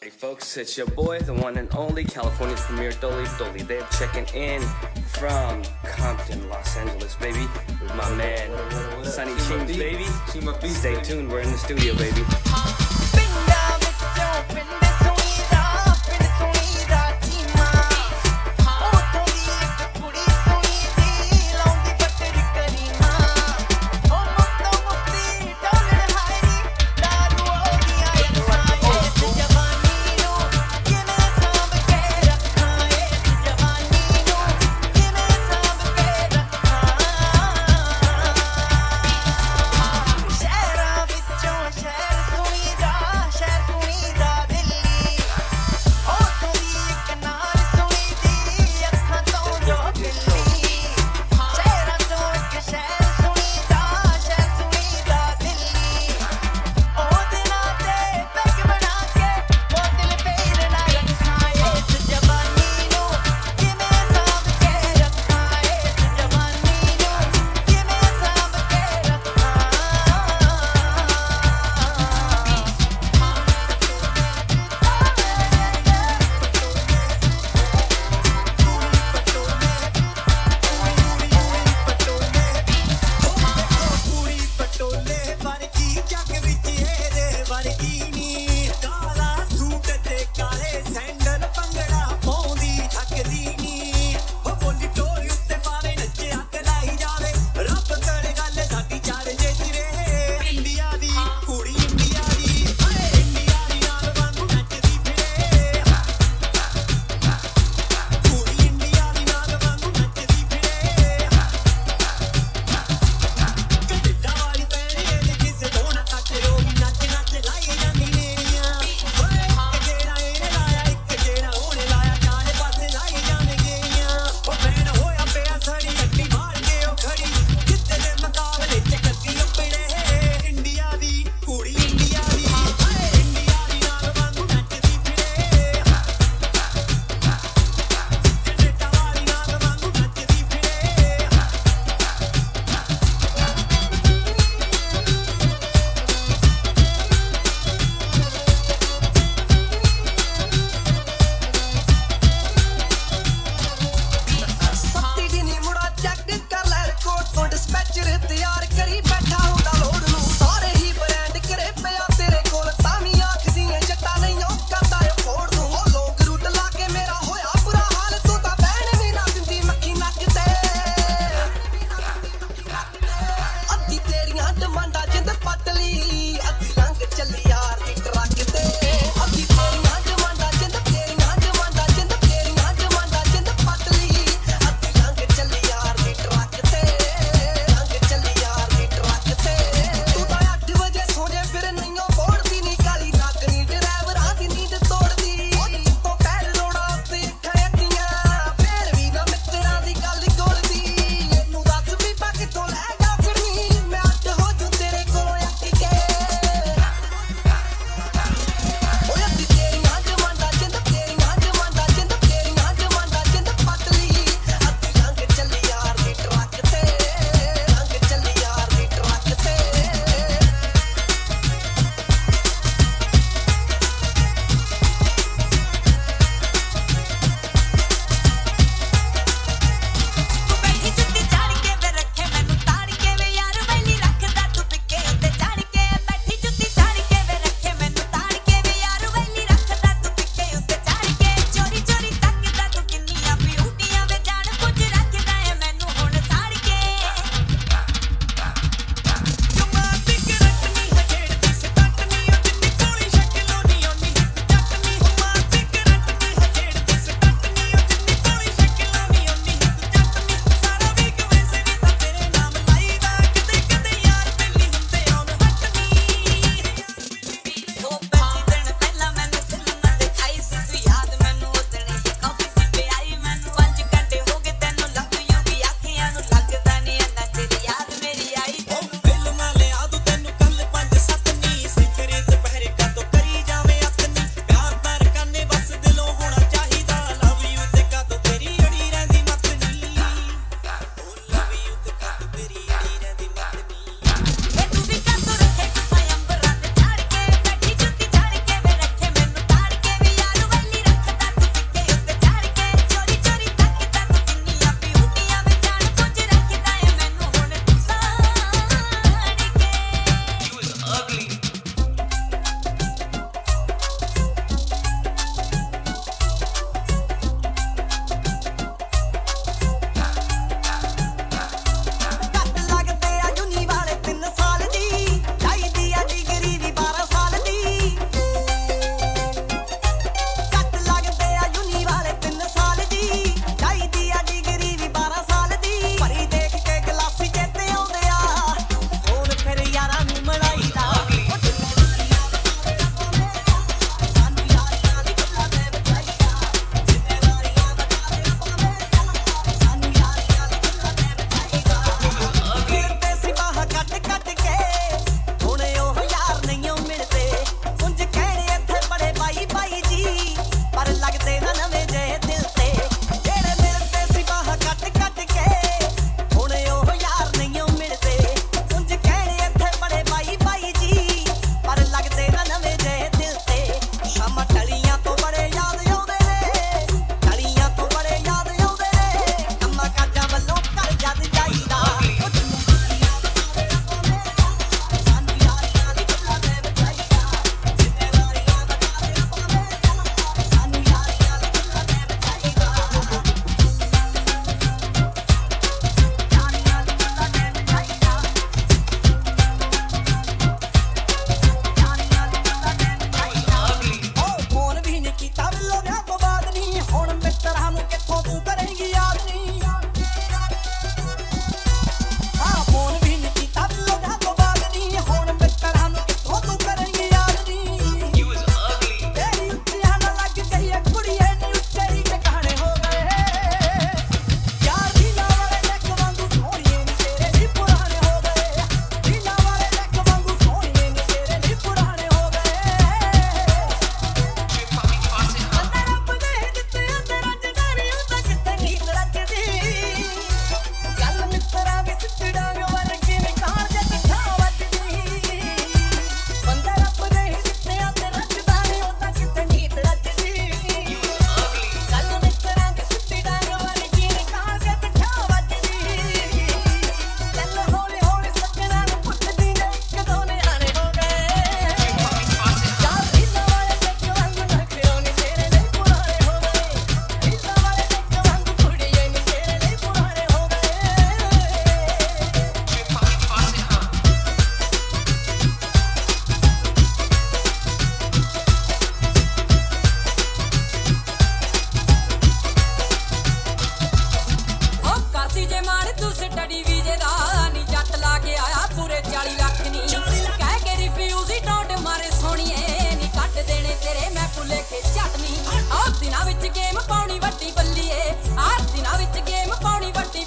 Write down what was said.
Hey folks, it's your boy, the one and only California's premier Dolly Dolly. They're checking in from Compton, Los Angeles, baby, with my man Sunny Cheeks, baby. Stay tuned, we're in the studio, baby. ਆਰਤੀ ਨਾ ਵਿੱਚ game ਪਾਉਣੀ ਵੱਡੀ ਬੱਲੀਏ ਆਰਤੀ ਨਾ ਵਿੱਚ game ਪਾਉਣੀ ਵੱਡੀ